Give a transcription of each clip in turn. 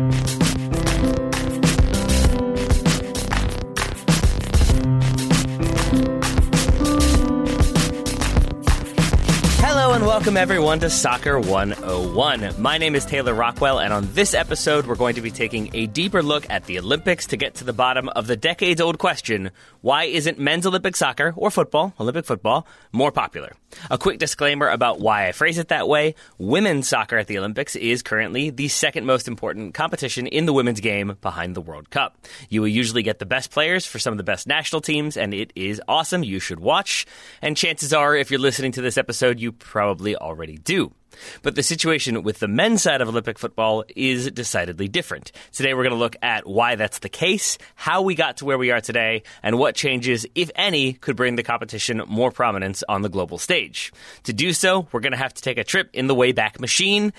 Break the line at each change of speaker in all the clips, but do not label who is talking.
Hello and welcome everyone to Soccer 101. My name is Taylor Rockwell, and on this episode, we're going to be taking a deeper look at the Olympics to get to the bottom of the decades old question why isn't men's Olympic soccer or football, Olympic football, more popular? A quick disclaimer about why I phrase it that way women's soccer at the Olympics is currently the second most important competition in the women's game behind the World Cup. You will usually get the best players for some of the best national teams, and it is awesome. You should watch. And chances are, if you're listening to this episode, you probably already do. But the situation with the men's side of Olympic football is decidedly different. Today we're going to look at why that's the case, how we got to where we are today, and what changes, if any, could bring the competition more prominence on the global stage. To do so, we're going to have to take a trip in the Wayback Machine.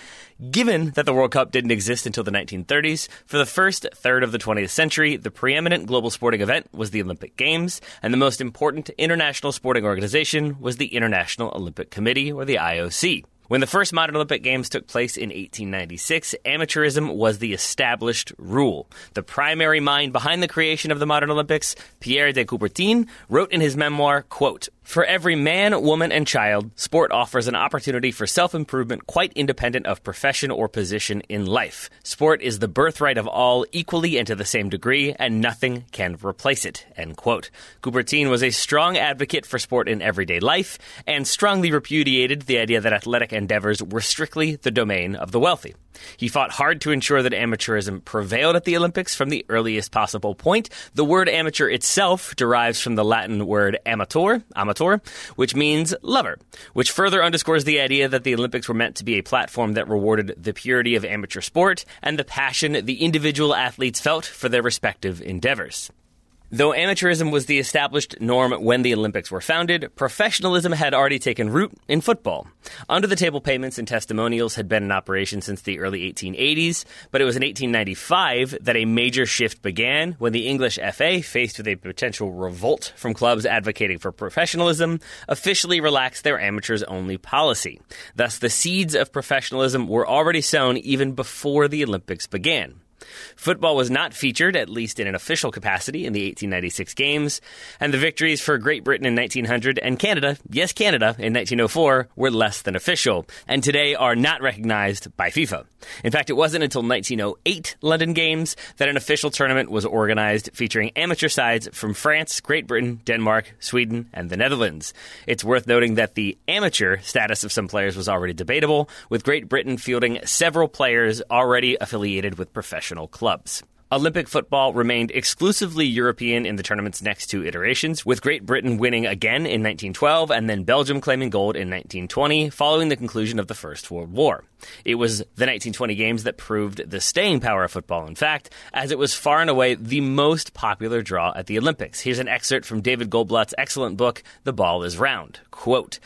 Given that the World Cup didn't exist until the 1930s, for the first third of the 20th century, the preeminent global sporting event was the Olympic Games, and the most important international sporting organization was the International Olympic Committee, or the IOC. When the first modern Olympic Games took place in 1896, amateurism was the established rule. The primary mind behind the creation of the modern Olympics, Pierre de Coubertin, wrote in his memoir, quote, for every man, woman, and child, sport offers an opportunity for self improvement quite independent of profession or position in life. Sport is the birthright of all equally and to the same degree, and nothing can replace it. End quote. Coubertin was a strong advocate for sport in everyday life and strongly repudiated the idea that athletic endeavors were strictly the domain of the wealthy. He fought hard to ensure that amateurism prevailed at the Olympics from the earliest possible point. The word amateur itself derives from the Latin word amator, amator, which means lover, which further underscores the idea that the Olympics were meant to be a platform that rewarded the purity of amateur sport and the passion the individual athletes felt for their respective endeavors. Though amateurism was the established norm when the Olympics were founded, professionalism had already taken root in football. Under the table payments and testimonials had been in operation since the early 1880s, but it was in 1895 that a major shift began when the English FA, faced with a potential revolt from clubs advocating for professionalism, officially relaxed their amateurs only policy. Thus, the seeds of professionalism were already sown even before the Olympics began. Football was not featured, at least in an official capacity, in the 1896 Games, and the victories for Great Britain in 1900 and Canada, yes, Canada, in 1904, were less than official, and today are not recognized by FIFA. In fact, it wasn't until 1908 London Games that an official tournament was organized featuring amateur sides from France, Great Britain, Denmark, Sweden, and the Netherlands. It's worth noting that the amateur status of some players was already debatable, with Great Britain fielding several players already affiliated with professional clubs. Olympic football remained exclusively European in the tournament's next two iterations, with Great Britain winning again in 1912 and then Belgium claiming gold in 1920 following the conclusion of the First World War. It was the 1920 games that proved the staying power of football, in fact, as it was far and away the most popular draw at the Olympics. Here's an excerpt from David Goldblatt's excellent book, The Ball is Round. Quote,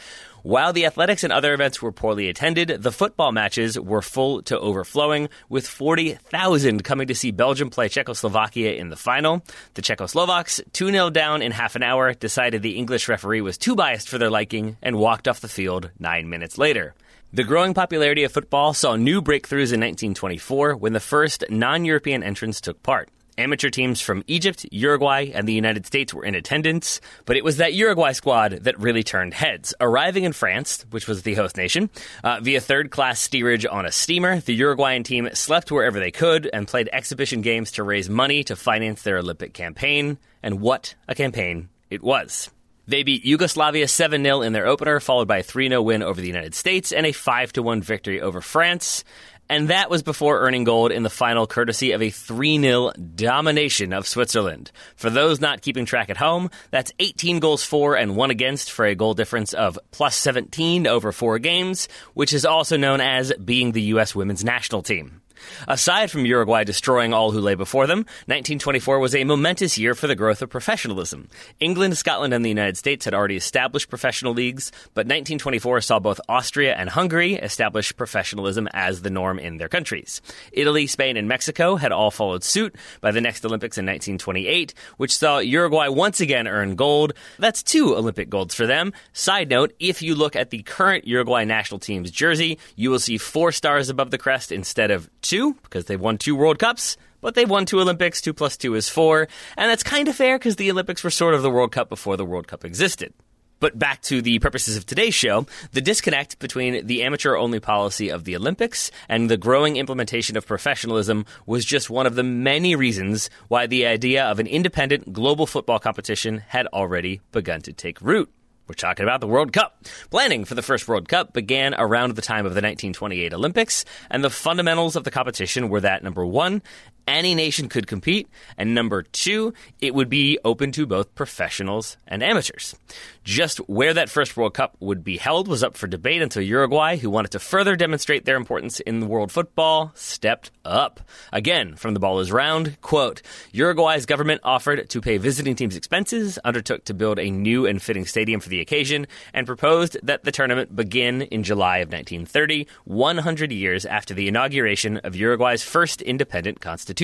while the athletics and other events were poorly attended, the football matches were full to overflowing, with 40,000 coming to see Belgium play Czechoslovakia in the final. The Czechoslovaks, 2 0 down in half an hour, decided the English referee was too biased for their liking and walked off the field nine minutes later. The growing popularity of football saw new breakthroughs in 1924 when the first non European entrants took part. Amateur teams from Egypt, Uruguay, and the United States were in attendance, but it was that Uruguay squad that really turned heads. Arriving in France, which was the host nation, uh, via third class steerage on a steamer, the Uruguayan team slept wherever they could and played exhibition games to raise money to finance their Olympic campaign. And what a campaign it was. They beat Yugoslavia 7 0 in their opener, followed by a 3 0 win over the United States and a 5 1 victory over France. And that was before earning gold in the final, courtesy of a 3 0 domination of Switzerland. For those not keeping track at home, that's 18 goals for and 1 against for a goal difference of plus 17 over four games, which is also known as being the U.S. women's national team. Aside from Uruguay destroying all who lay before them, 1924 was a momentous year for the growth of professionalism. England, Scotland, and the United States had already established professional leagues, but 1924 saw both Austria and Hungary establish professionalism as the norm in their countries. Italy, Spain, and Mexico had all followed suit by the next Olympics in 1928, which saw Uruguay once again earn gold. That's two Olympic golds for them. Side note, if you look at the current Uruguay national team's jersey, you will see four stars above the crest instead of two two because they've won two World Cups, but they've won two Olympics. Two plus two is four. And that's kind of fair because the Olympics were sort of the World Cup before the World Cup existed. But back to the purposes of today's show, the disconnect between the amateur only policy of the Olympics and the growing implementation of professionalism was just one of the many reasons why the idea of an independent global football competition had already begun to take root. We're talking about the World Cup. Planning for the first World Cup began around the time of the 1928 Olympics, and the fundamentals of the competition were that number one, any nation could compete, and number two, it would be open to both professionals and amateurs. Just where that first World Cup would be held was up for debate until Uruguay, who wanted to further demonstrate their importance in world football, stepped up. Again, from the ball is round, quote, Uruguay's government offered to pay visiting teams' expenses, undertook to build a new and fitting stadium for the occasion, and proposed that the tournament begin in July of 1930, 100 years after the inauguration of Uruguay's first independent constitution,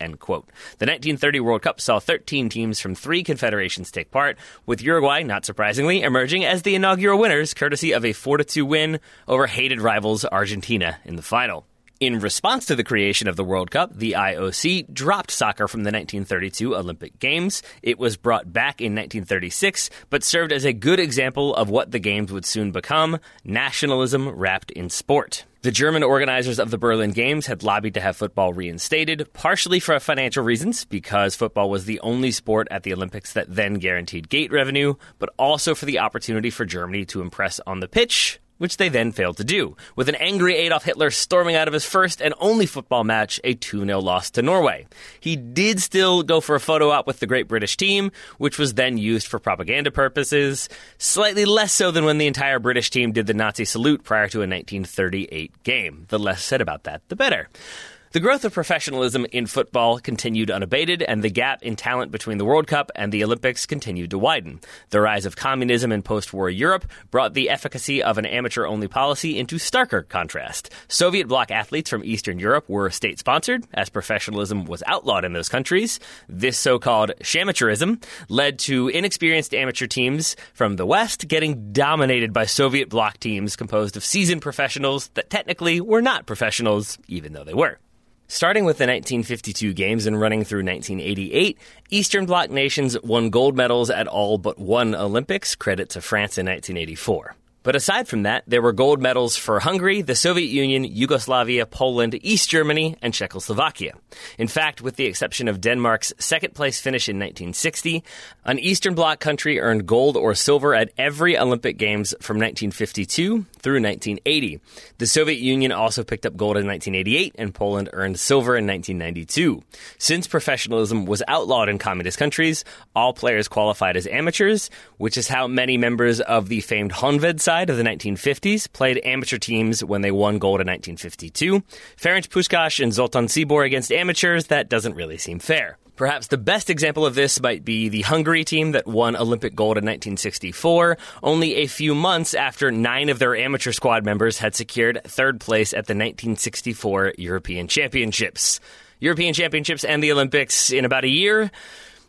end quote. The 1930 World Cup saw 13 teams from three confederations take part, with Uruguay, not surprisingly, emerging as the inaugural winners, courtesy of a 4 2 win over hated rivals Argentina in the final. In response to the creation of the World Cup, the IOC dropped soccer from the 1932 Olympic Games. It was brought back in 1936, but served as a good example of what the Games would soon become nationalism wrapped in sport. The German organizers of the Berlin Games had lobbied to have football reinstated, partially for financial reasons, because football was the only sport at the Olympics that then guaranteed gate revenue, but also for the opportunity for Germany to impress on the pitch which they then failed to do, with an angry Adolf Hitler storming out of his first and only football match, a 2 0 loss to Norway. He did still go for a photo op with the Great British team, which was then used for propaganda purposes, slightly less so than when the entire British team did the Nazi salute prior to a 1938 game. The less said about that, the better. The growth of professionalism in football continued unabated, and the gap in talent between the World Cup and the Olympics continued to widen. The rise of communism in post war Europe brought the efficacy of an amateur only policy into starker contrast. Soviet bloc athletes from Eastern Europe were state sponsored, as professionalism was outlawed in those countries. This so called shamateurism led to inexperienced amateur teams from the West getting dominated by Soviet bloc teams composed of seasoned professionals that technically were not professionals, even though they were. Starting with the 1952 games and running through 1988, Eastern Bloc nations won gold medals at all but one Olympics, credit to France in 1984. But aside from that, there were gold medals for Hungary, the Soviet Union, Yugoslavia, Poland, East Germany, and Czechoslovakia. In fact, with the exception of Denmark's second place finish in 1960, an Eastern Bloc country earned gold or silver at every Olympic Games from 1952 through 1980. The Soviet Union also picked up gold in 1988, and Poland earned silver in 1992. Since professionalism was outlawed in communist countries, all players qualified as amateurs, which is how many members of the famed Honved side of the 1950s played amateur teams when they won gold in 1952. Ferenc Puskás and Zoltan Czibor against amateurs, that doesn't really seem fair. Perhaps the best example of this might be the Hungary team that won Olympic gold in 1964, only a few months after nine of their amateur squad members had secured third place at the 1964 European Championships. European Championships and the Olympics in about a year.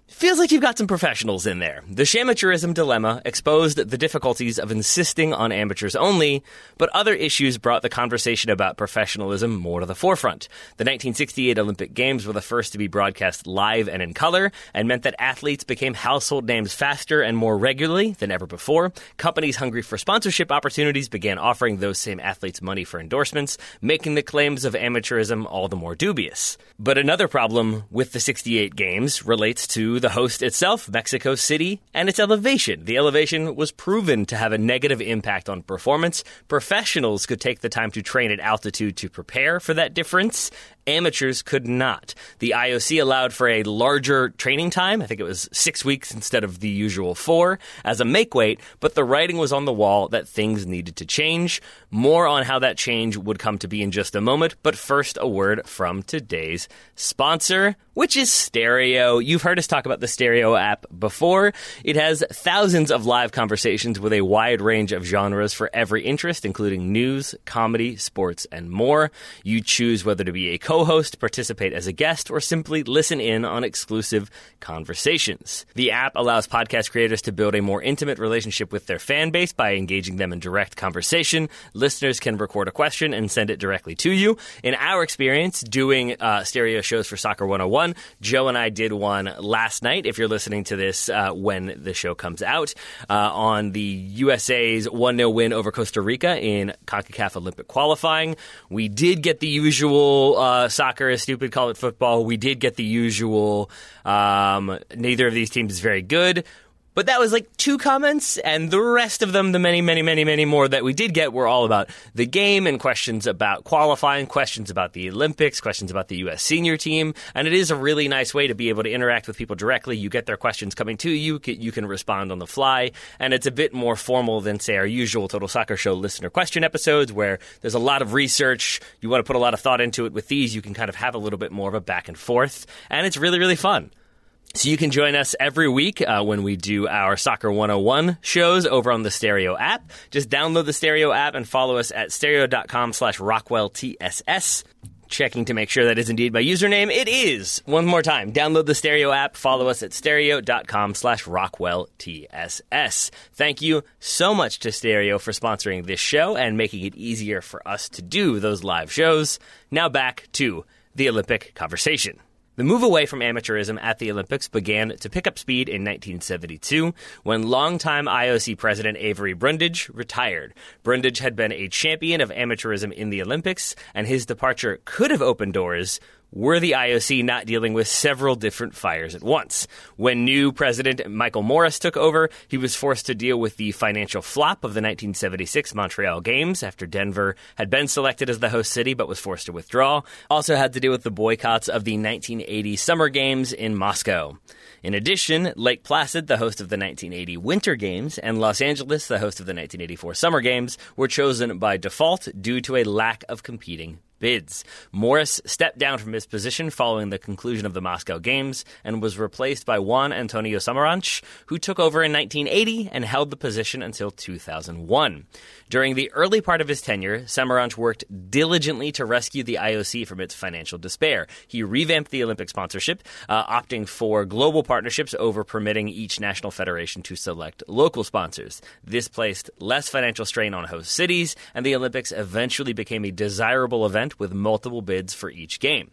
Feels like you've got some professionals in there. The Shamateurism dilemma exposed the difficulties of insisting on amateurs only, but other issues brought the conversation about professionalism more to the forefront. The 1968 Olympic Games were the first to be broadcast live and in color, and meant that athletes became household names faster and more regularly than ever before. Companies hungry for sponsorship opportunities began offering those same athletes money for endorsements, making the claims of amateurism all the more dubious. But another problem with the 68 Games relates to the host itself, Mexico City, and its elevation. The elevation was proven to have a negative impact on performance. Professionals could take the time to train at altitude to prepare for that difference. Amateurs could not. The IOC allowed for a larger training time. I think it was six weeks instead of the usual four as a make weight, but the writing was on the wall that things needed to change. More on how that change would come to be in just a moment, but first, a word from today's sponsor, which is Stereo. You've heard us talk about the Stereo app before. It has thousands of live conversations with a wide range of genres for every interest, including news, comedy, sports, and more. You choose whether to be a co host, participate as a guest, or simply listen in on exclusive conversations. The app allows podcast creators to build a more intimate relationship with their fan base by engaging them in direct conversation. Listeners can record a question and send it directly to you. In our experience doing uh, stereo shows for Soccer 101, Joe and I did one last night. If you're listening to this uh, when the show comes out, uh, on the USA's 1 0 win over Costa Rica in CONCACAF Olympic qualifying. We did get the usual uh, soccer is stupid, call it football. We did get the usual um, neither of these teams is very good. But that was like two comments, and the rest of them, the many, many, many, many more that we did get, were all about the game and questions about qualifying, questions about the Olympics, questions about the U.S. senior team. And it is a really nice way to be able to interact with people directly. You get their questions coming to you, you can respond on the fly, and it's a bit more formal than, say, our usual Total Soccer Show listener question episodes, where there's a lot of research. You want to put a lot of thought into it. With these, you can kind of have a little bit more of a back and forth, and it's really, really fun. So you can join us every week uh, when we do our Soccer 101 shows over on the Stereo app. Just download the Stereo app and follow us at stereo.com slash rockwelltss. Checking to make sure that is indeed my username. It is. One more time. Download the Stereo app. Follow us at stereo.com slash rockwelltss. Thank you so much to Stereo for sponsoring this show and making it easier for us to do those live shows. Now back to the Olympic conversation. The move away from amateurism at the Olympics began to pick up speed in 1972 when longtime IOC president Avery Brundage retired. Brundage had been a champion of amateurism in the Olympics, and his departure could have opened doors were the IOC not dealing with several different fires at once. When new president Michael Morris took over, he was forced to deal with the financial flop of the 1976 Montreal Games after Denver had been selected as the host city but was forced to withdraw. Also had to deal with the boycotts of the 1980 Summer Games in Moscow. In addition, Lake Placid, the host of the 1980 Winter Games, and Los Angeles, the host of the 1984 Summer Games, were chosen by default due to a lack of competing bids. Morris stepped down from his position following the conclusion of the Moscow Games and was replaced by Juan Antonio Samaranch, who took over in 1980 and held the position until 2001. During the early part of his tenure, Samaranch worked diligently to rescue the IOC from its financial despair. He revamped the Olympic sponsorship, uh, opting for global partnerships over permitting each national federation to select local sponsors. This placed less financial strain on host cities, and the Olympics eventually became a desirable event with multiple bids for each game.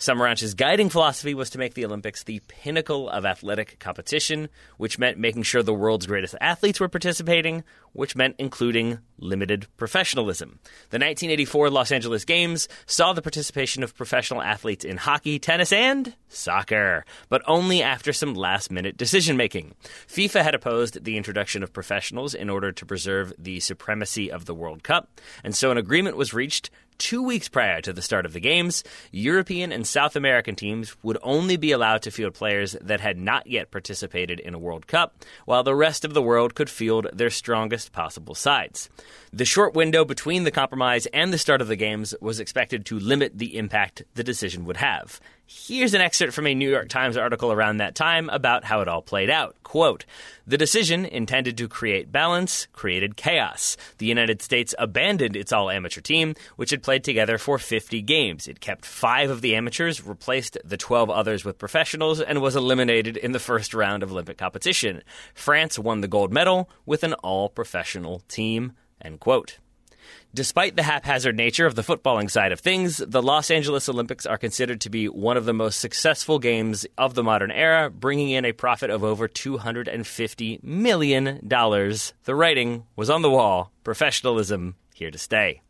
Samaranch's guiding philosophy was to make the Olympics the pinnacle of athletic competition, which meant making sure the world's greatest athletes were participating, which meant including limited professionalism. The 1984 Los Angeles Games saw the participation of professional athletes in hockey, tennis, and soccer, but only after some last minute decision making. FIFA had opposed the introduction of professionals in order to preserve the supremacy of the World Cup, and so an agreement was reached two weeks prior to the start of the games, European and South American teams would only be allowed to field players that had not yet participated in a World Cup, while the rest of the world could field their strongest possible sides. The short window between the compromise and the start of the games was expected to limit the impact the decision would have. Here's an excerpt from a New York Times article around that time about how it all played out. Quote, the decision, intended to create balance, created chaos. The United States abandoned its all amateur team, which had played together for 50 games. It kept five of the amateurs, replaced the 12 others with professionals, and was eliminated in the first round of Olympic competition. France won the gold medal with an all professional team. End quote. Despite the haphazard nature of the footballing side of things, the Los Angeles Olympics are considered to be one of the most successful games of the modern era, bringing in a profit of over $250 million. The writing was on the wall professionalism here to stay.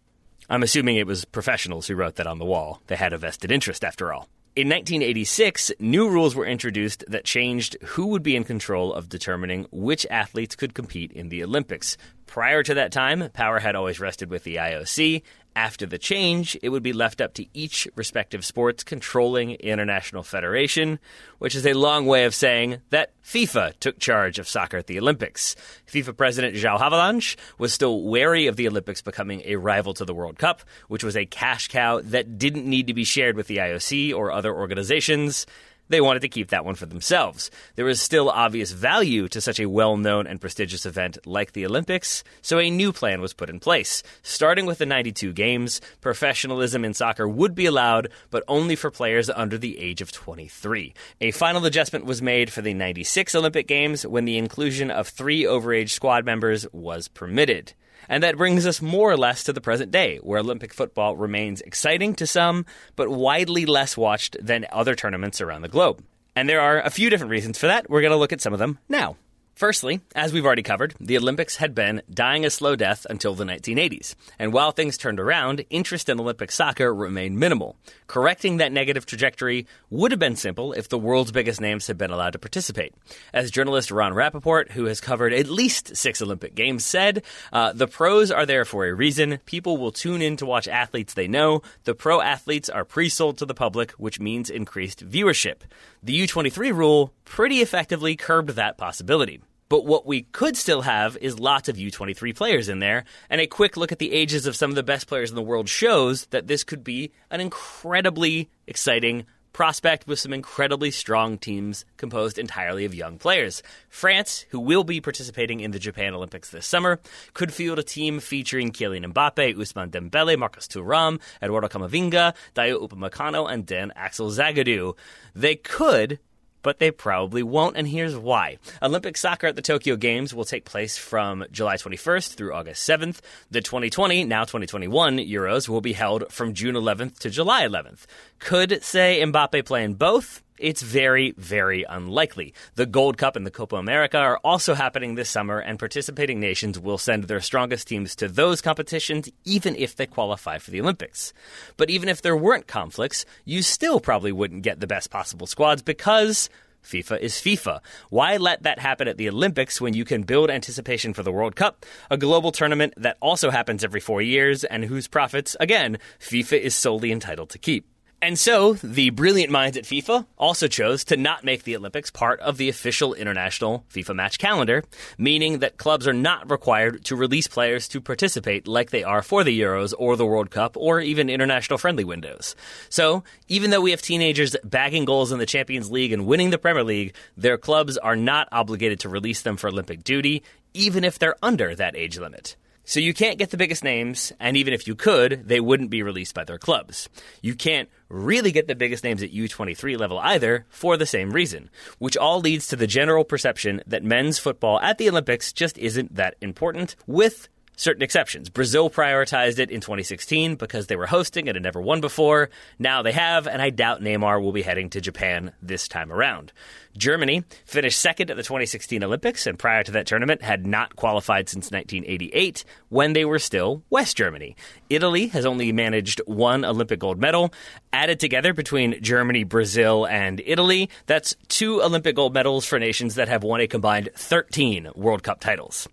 I'm assuming it was professionals who wrote that on the wall. They had a vested interest, after all. In 1986, new rules were introduced that changed who would be in control of determining which athletes could compete in the Olympics. Prior to that time, power had always rested with the IOC. After the change, it would be left up to each respective sport's controlling international federation, which is a long way of saying that FIFA took charge of soccer at the Olympics. FIFA president João Havelange was still wary of the Olympics becoming a rival to the World Cup, which was a cash cow that didn't need to be shared with the IOC or other organizations. They wanted to keep that one for themselves. There was still obvious value to such a well known and prestigious event like the Olympics, so a new plan was put in place. Starting with the 92 games, professionalism in soccer would be allowed, but only for players under the age of 23. A final adjustment was made for the 96 Olympic Games when the inclusion of three overage squad members was permitted. And that brings us more or less to the present day, where Olympic football remains exciting to some, but widely less watched than other tournaments around the globe. And there are a few different reasons for that. We're going to look at some of them now. Firstly, as we've already covered, the Olympics had been dying a slow death until the 1980s. And while things turned around, interest in Olympic soccer remained minimal. Correcting that negative trajectory would have been simple if the world's biggest names had been allowed to participate. As journalist Ron Rapoport, who has covered at least six Olympic Games, said, uh, the pros are there for a reason. People will tune in to watch athletes they know. The pro athletes are pre sold to the public, which means increased viewership. The U23 rule pretty effectively curbed that possibility. But what we could still have is lots of U23 players in there, and a quick look at the ages of some of the best players in the world shows that this could be an incredibly exciting prospect with some incredibly strong teams composed entirely of young players. France, who will be participating in the Japan Olympics this summer, could field a team featuring Kylian Mbappe, Ousmane Dembele, Marcus Thuram, Eduardo Camavinga, Dayot Upamecano, and Dan Axel Zagadou. They could but they probably won't, and here's why. Olympic soccer at the Tokyo Games will take place from July 21st through August 7th. The 2020, now 2021 Euros will be held from June 11th to July 11th. Could, say, Mbappe play in both? It's very, very unlikely. The Gold Cup and the Copa America are also happening this summer, and participating nations will send their strongest teams to those competitions, even if they qualify for the Olympics. But even if there weren't conflicts, you still probably wouldn't get the best possible squads because FIFA is FIFA. Why let that happen at the Olympics when you can build anticipation for the World Cup, a global tournament that also happens every four years and whose profits, again, FIFA is solely entitled to keep? And so, the brilliant minds at FIFA also chose to not make the Olympics part of the official international FIFA match calendar, meaning that clubs are not required to release players to participate like they are for the Euros or the World Cup or even international friendly windows. So, even though we have teenagers bagging goals in the Champions League and winning the Premier League, their clubs are not obligated to release them for Olympic duty, even if they're under that age limit. So you can't get the biggest names, and even if you could, they wouldn't be released by their clubs. You can't really get the biggest names at U23 level either for the same reason, which all leads to the general perception that men's football at the Olympics just isn't that important, with certain exceptions. Brazil prioritized it in 2016 because they were hosting and had never won before. Now they have, and I doubt Neymar will be heading to Japan this time around. Germany finished second at the 2016 Olympics and prior to that tournament had not qualified since 1988 when they were still West Germany. Italy has only managed one Olympic gold medal. Added together between Germany, Brazil, and Italy, that's two Olympic gold medals for nations that have won a combined 13 World Cup titles.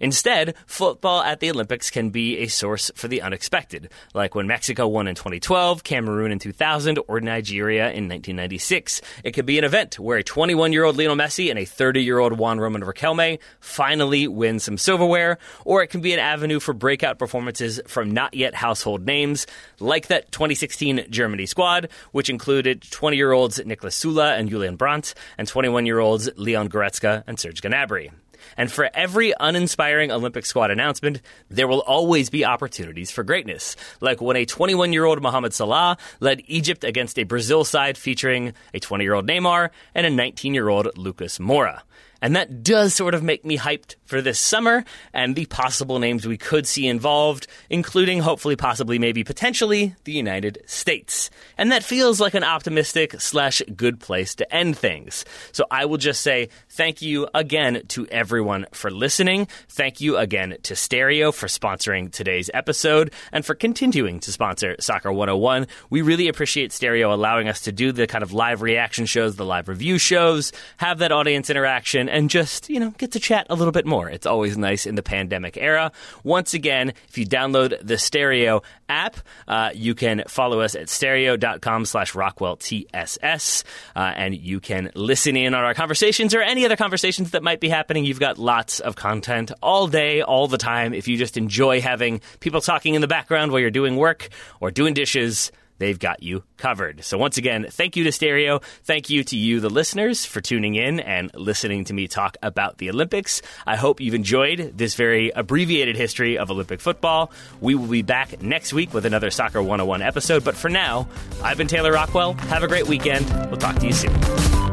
Instead, football at the Olympics can be a source for the unexpected, like when Mexico won in 2012, Cameroon in 2000, or Nigeria in 1996. It could be an event where a 21 year old Lionel Messi and a 30 year old Juan Roman Riquelme finally win some silverware, or it can be an avenue for breakout performances from not yet household names, like that 2016 Germany squad, which included 20 year olds Niklas Süle and Julian Brandt, and 21 year olds Leon Goretzka and Serge Gnabry. And for every uninspiring Olympic squad announcement, there will always be opportunities for greatness. Like when a 21 year old Mohamed Salah led Egypt against a Brazil side featuring a 20 year old Neymar and a 19 year old Lucas Moura. And that does sort of make me hyped for this summer and the possible names we could see involved, including hopefully, possibly, maybe potentially the United States. And that feels like an optimistic slash good place to end things. So I will just say thank you again to everyone for listening. Thank you again to Stereo for sponsoring today's episode and for continuing to sponsor Soccer 101. We really appreciate Stereo allowing us to do the kind of live reaction shows, the live review shows, have that audience interaction, and just, you know, get to chat a little bit more. It's always nice in the pandemic era. Once again, if you download the Stereo app, uh, you can follow us at stereo.com slash Rockwell TSS, uh, and you can listen in on our conversations or any other conversations that might be happening. You've got lots of content all day, all the time. If you just enjoy having people talking in the background while you're doing work or doing dishes, they've got you covered. So, once again, thank you to Stereo. Thank you to you, the listeners, for tuning in and listening to me talk about the Olympics. I hope you've enjoyed this very abbreviated history of Olympic football. We will be back next week with another Soccer 101 episode. But for now, I've been Taylor Rockwell. Have a great weekend. We'll talk to you soon.